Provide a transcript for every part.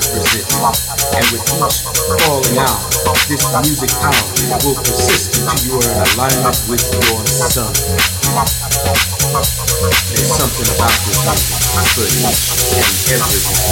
cannot resist. And with each falling out, this music power will persist until you are in alignment with your sun. There's something about this music for each and everyone.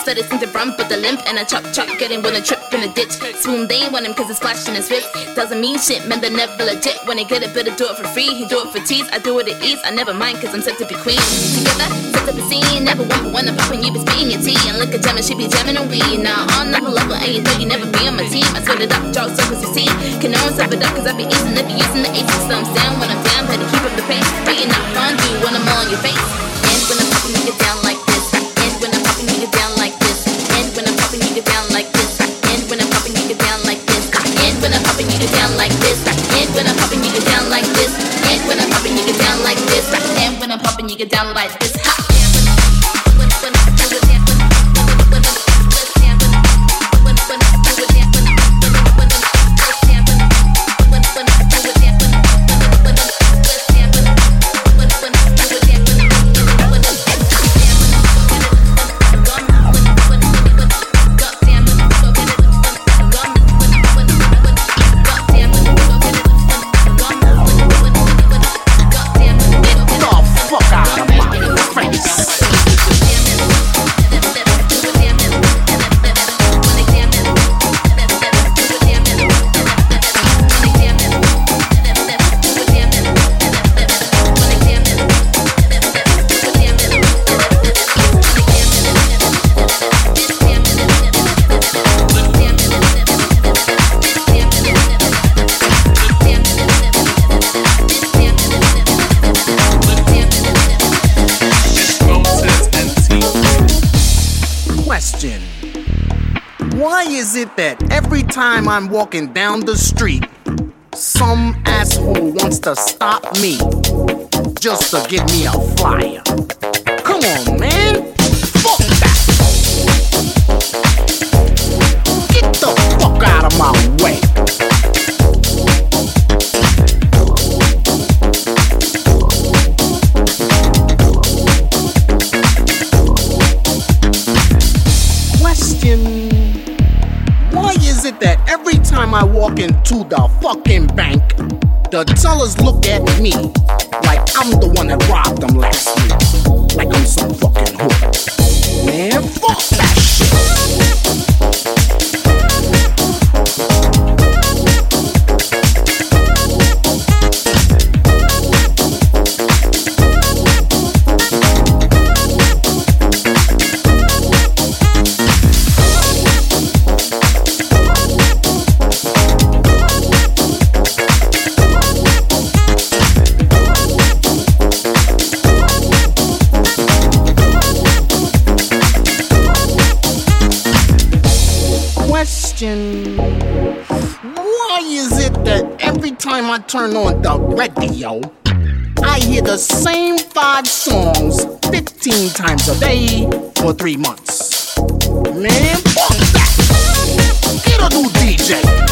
Damn, these feathers seem to run, but the limp. And I chop chop, getting when a trip in a ditch. Swoon, they ain't want him cause it's flashing his wrist. Doesn't mean shit, man, they never legit. When they get it, better do it for free. He do it for tease, I do it at ease. I never mind cause I'm set to be queen. Together, set to be seen. Never one for one, I'm popping, you be speeding your tea. And look at jamming, she be jamming on weed. Now, on another level, and you thought you never be on my team. I split it up, draw circles you see. Can no one serve it up cause I be easing, they be using the aces. So I'm down when I'm down, better keep up the pace. Beating out fondue when I'm on your face. And when I'm popping, you get down like this. And when I'm popping, you get down like you get down like this. And when I'm popping, you get down like this. And when I'm popping, you get down like this. And when I'm popping, you get down like this. Time I'm walking down the street, some asshole wants to stop me just to give me a flyer. Come on, man. The fucking bank, the tellers look at me like I'm the one that robbed them last week. Like I'm some fucking hood. Radio, I hear the same five songs 15 times a day for three months. Man, fuck that! Get a new DJ!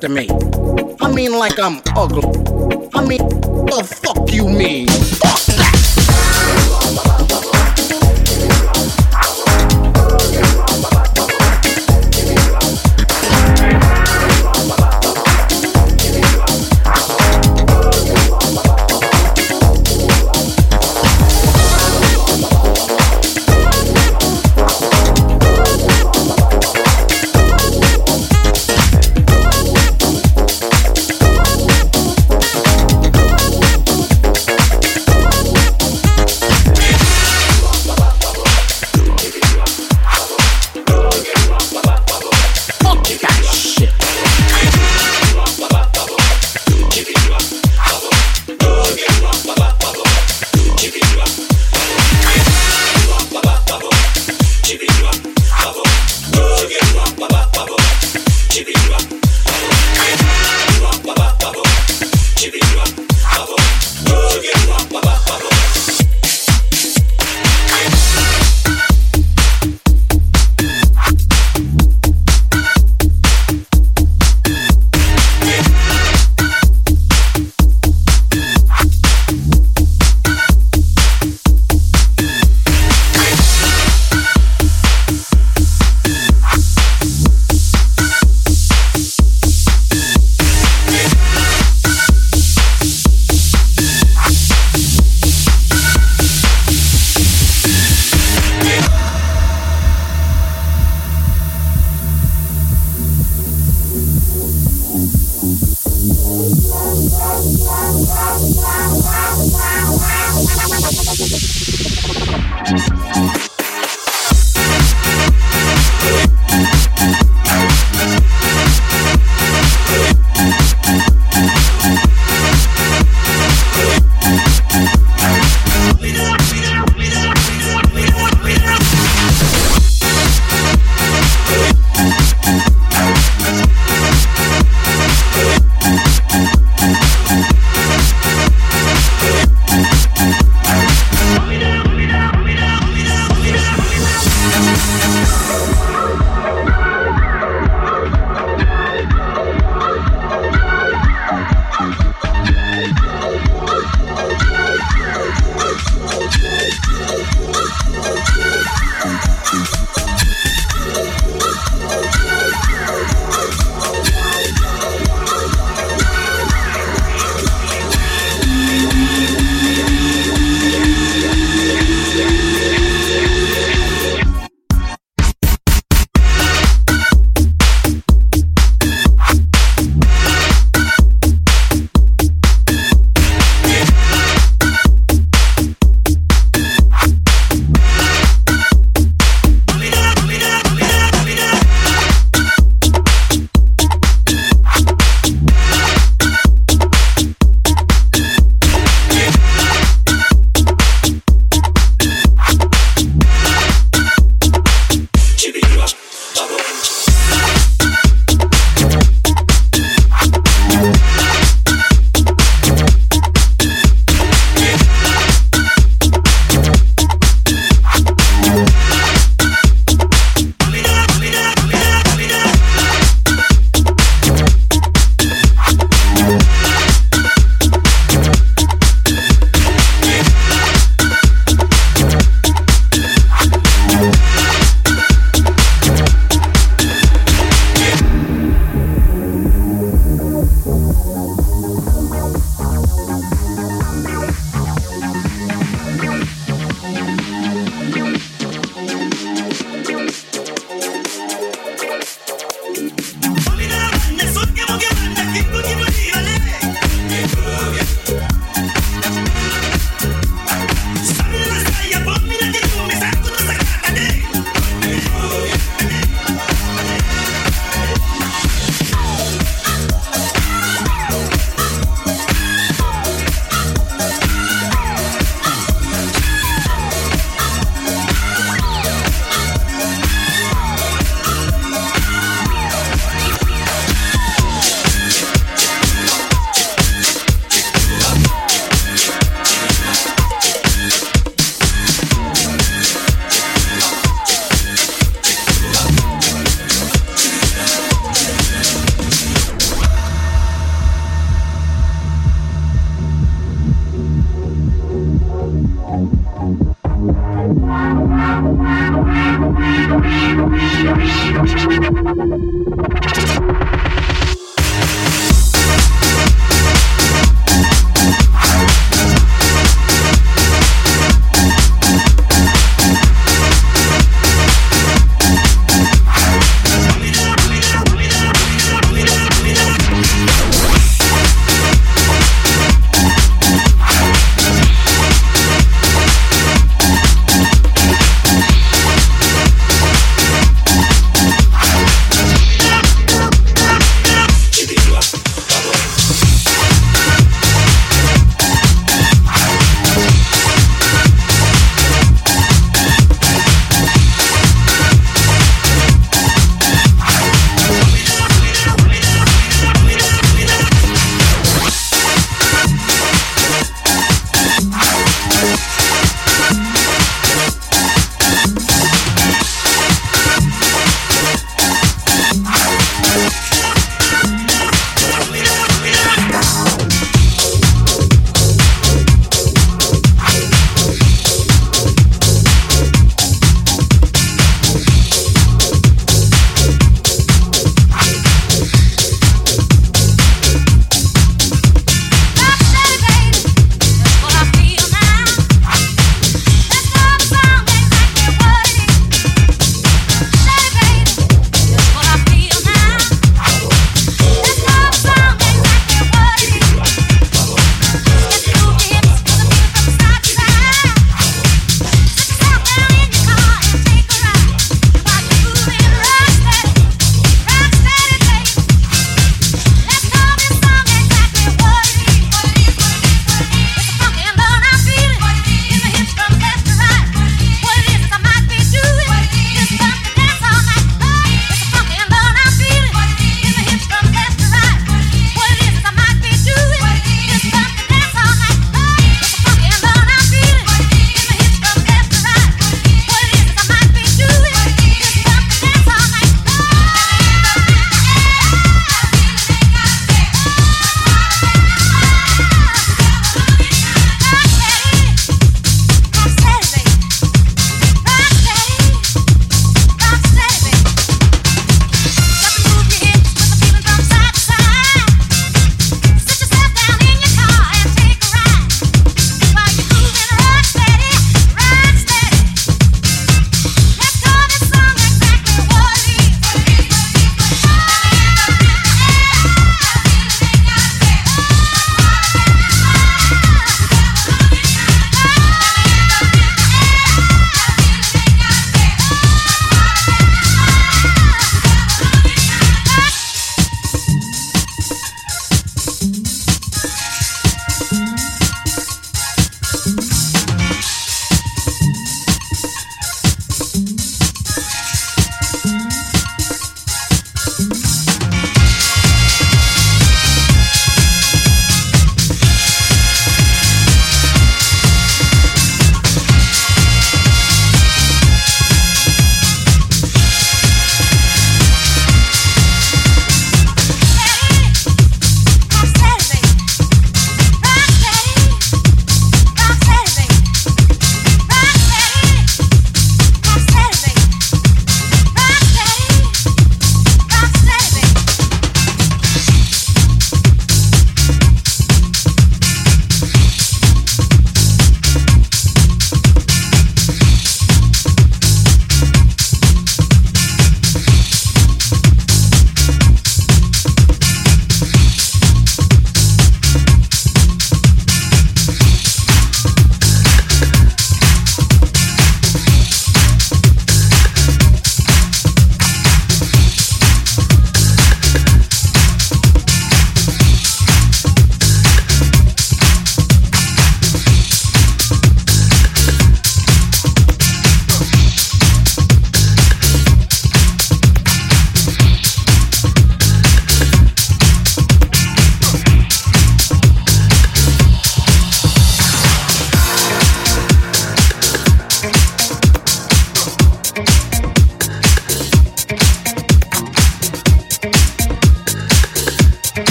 To me. I mean, like I'm ugly.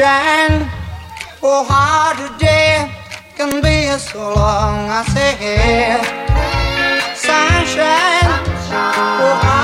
shine. Oh, how day can be so long. I say, sunshine. Oh,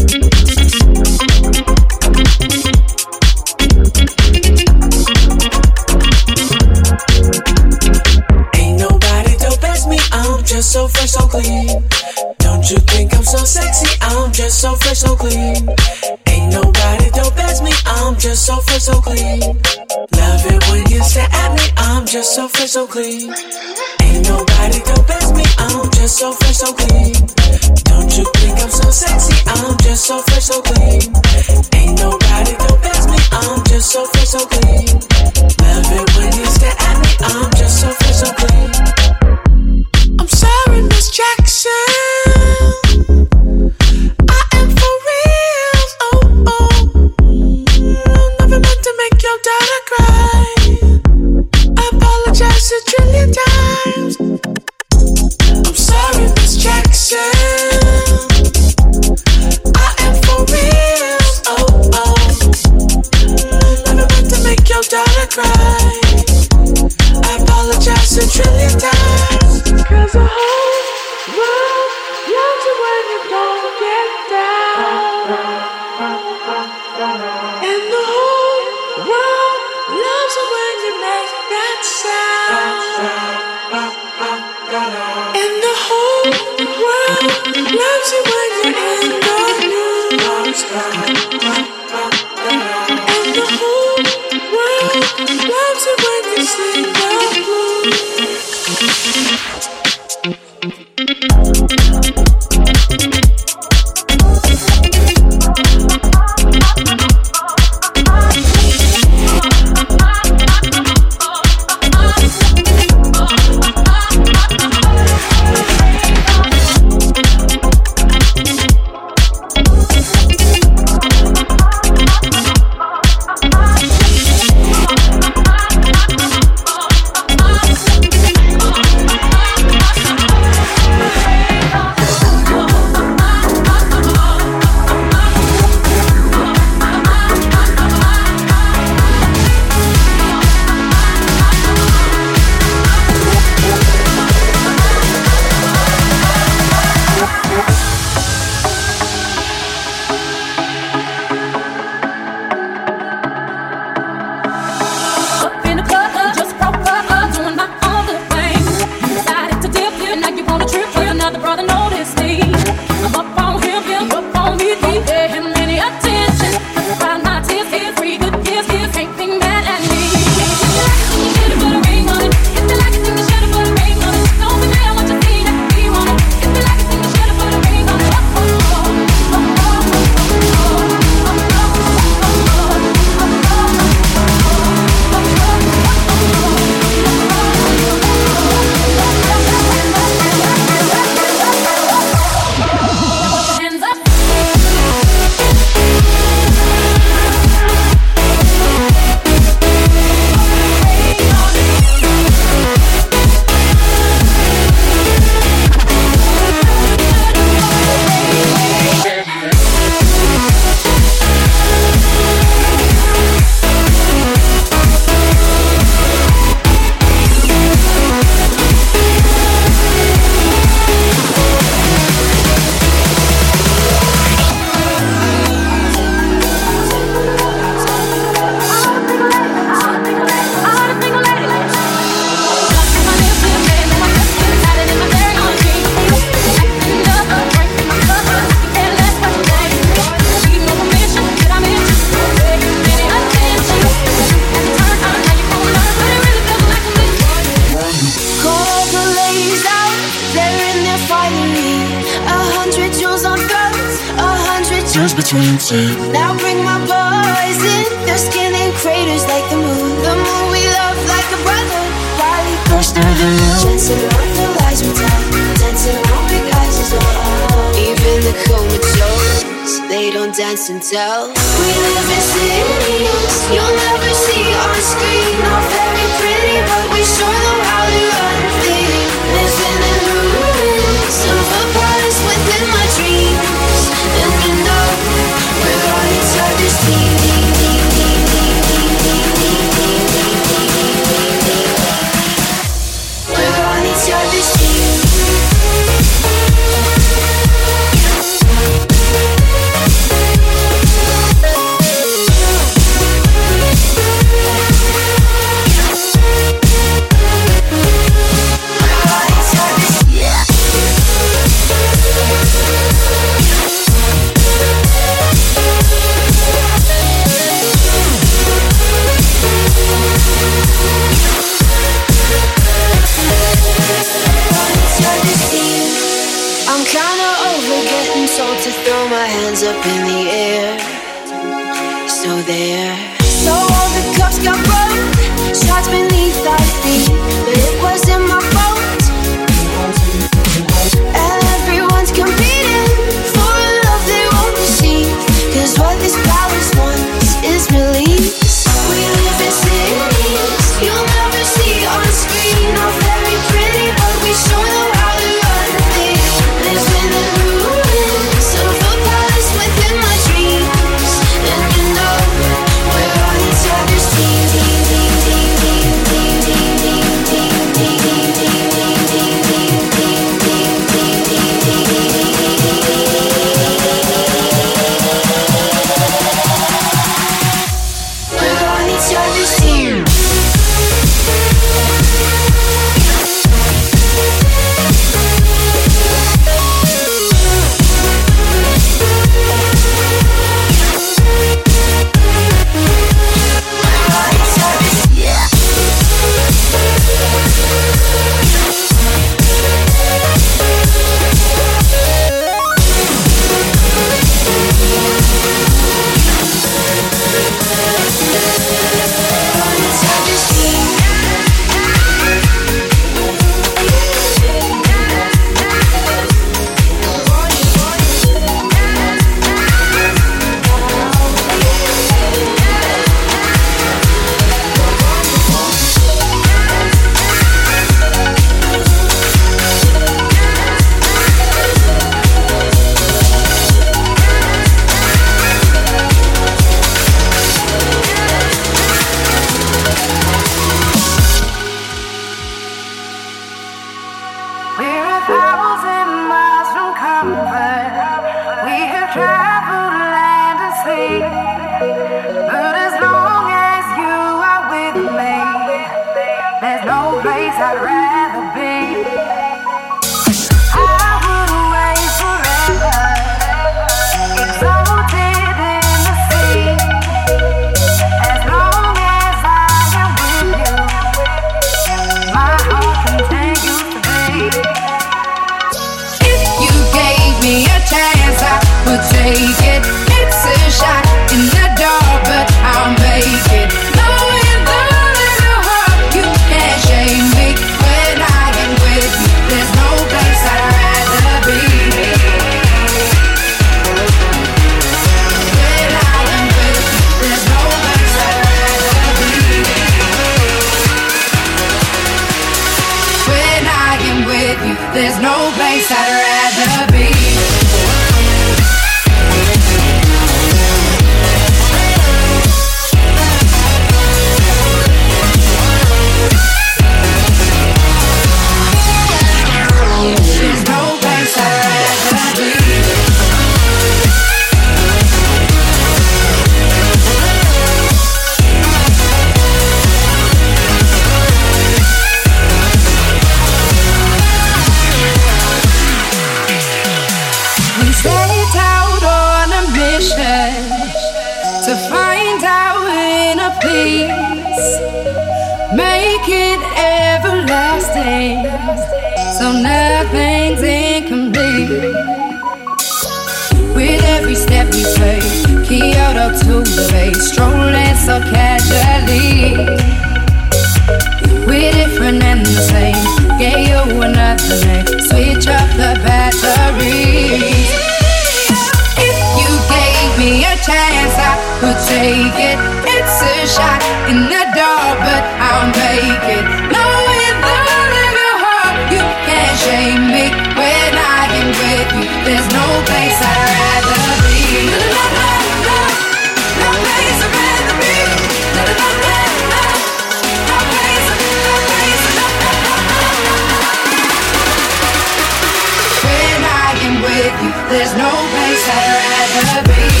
together, baby.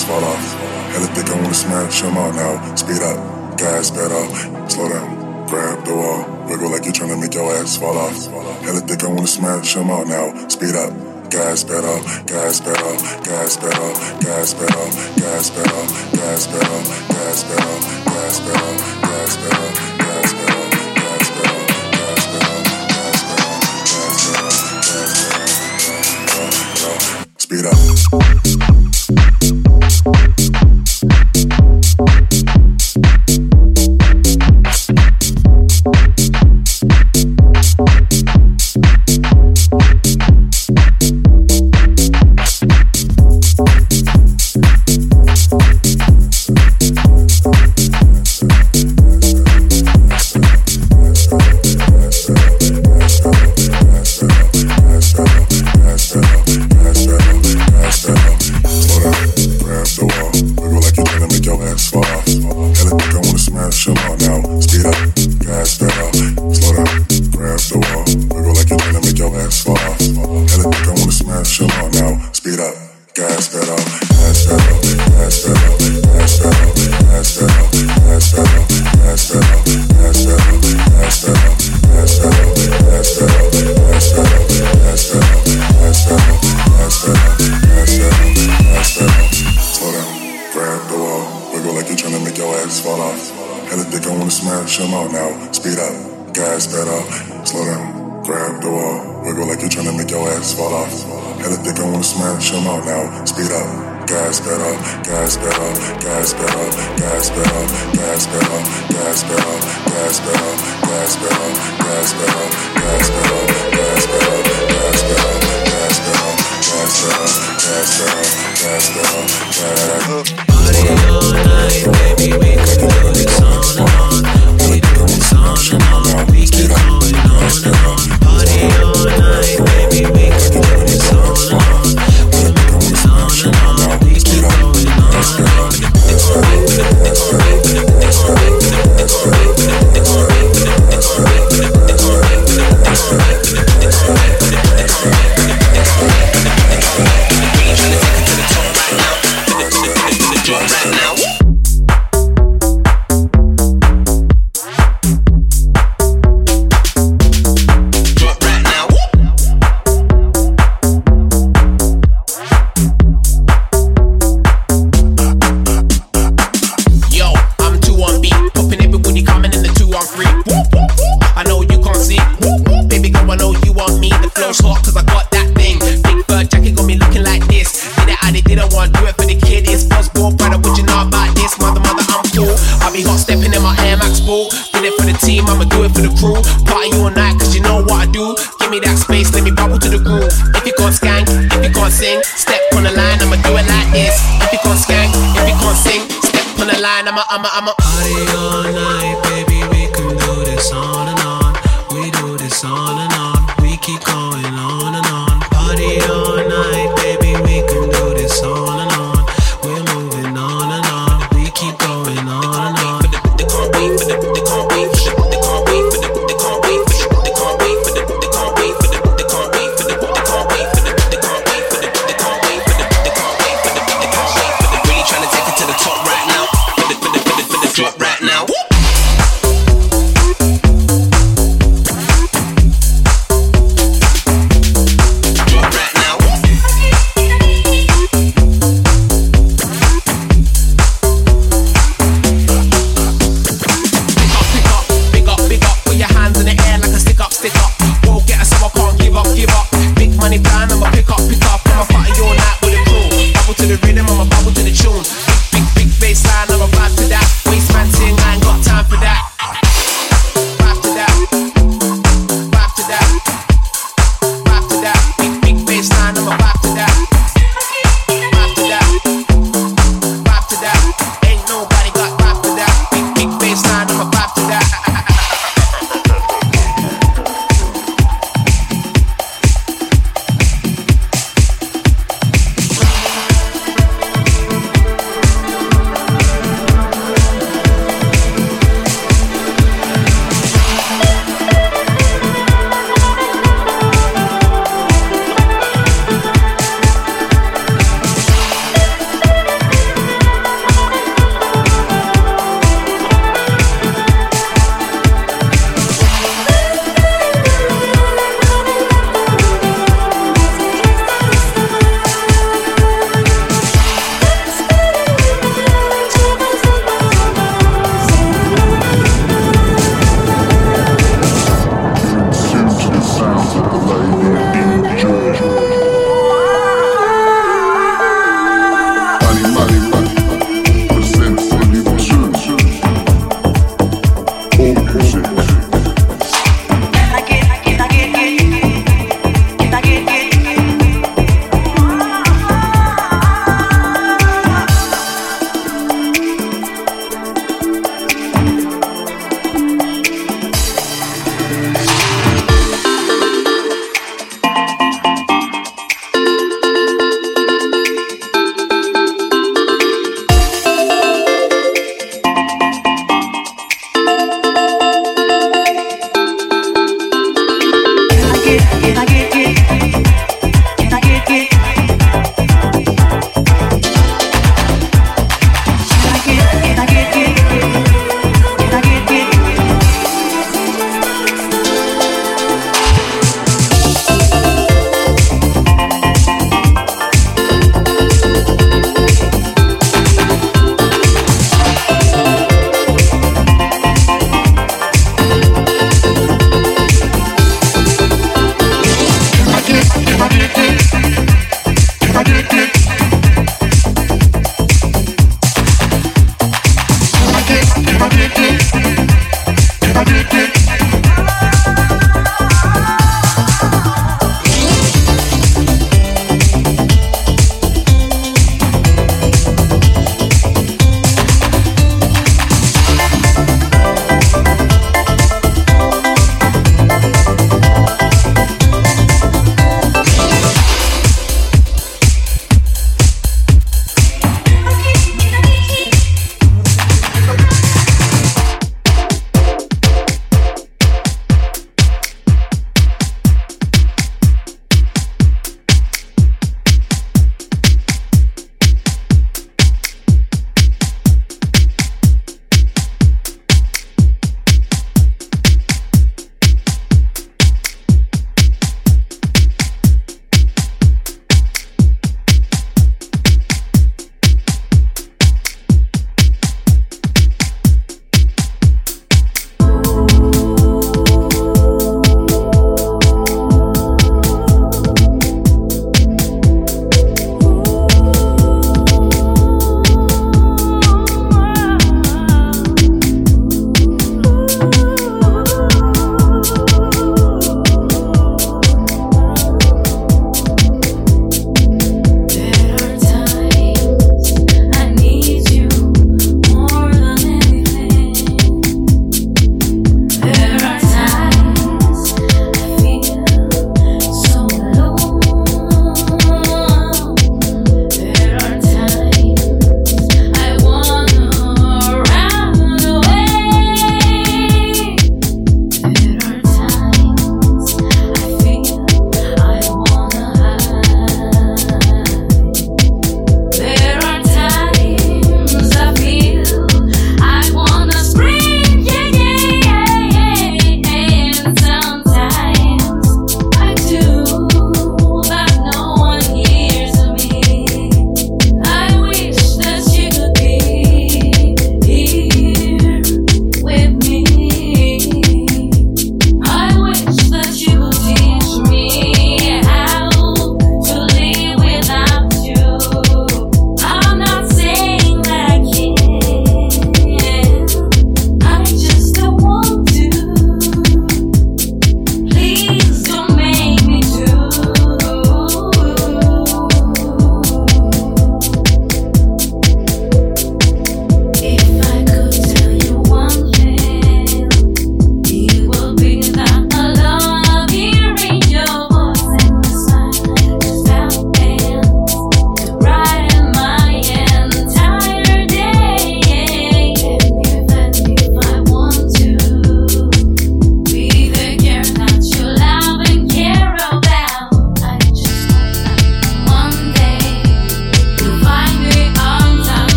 lights fall off. Hella thick, I wanna smash them out now. Speed up, gas pedal, slow down, grab the wall. Wiggle like you're trying to make your ass fall off. Hella thick, I wanna smash them out now. Speed up. Gas pedal, gas pedal, gas pedal, gas pedal, gas pedal, gas pedal, gas pedal, gas pedal, gas pedal, gas pedal, gas pedal, gas pedal, gas pedal, gas pedal, gas pedal, gas pedal, speed up.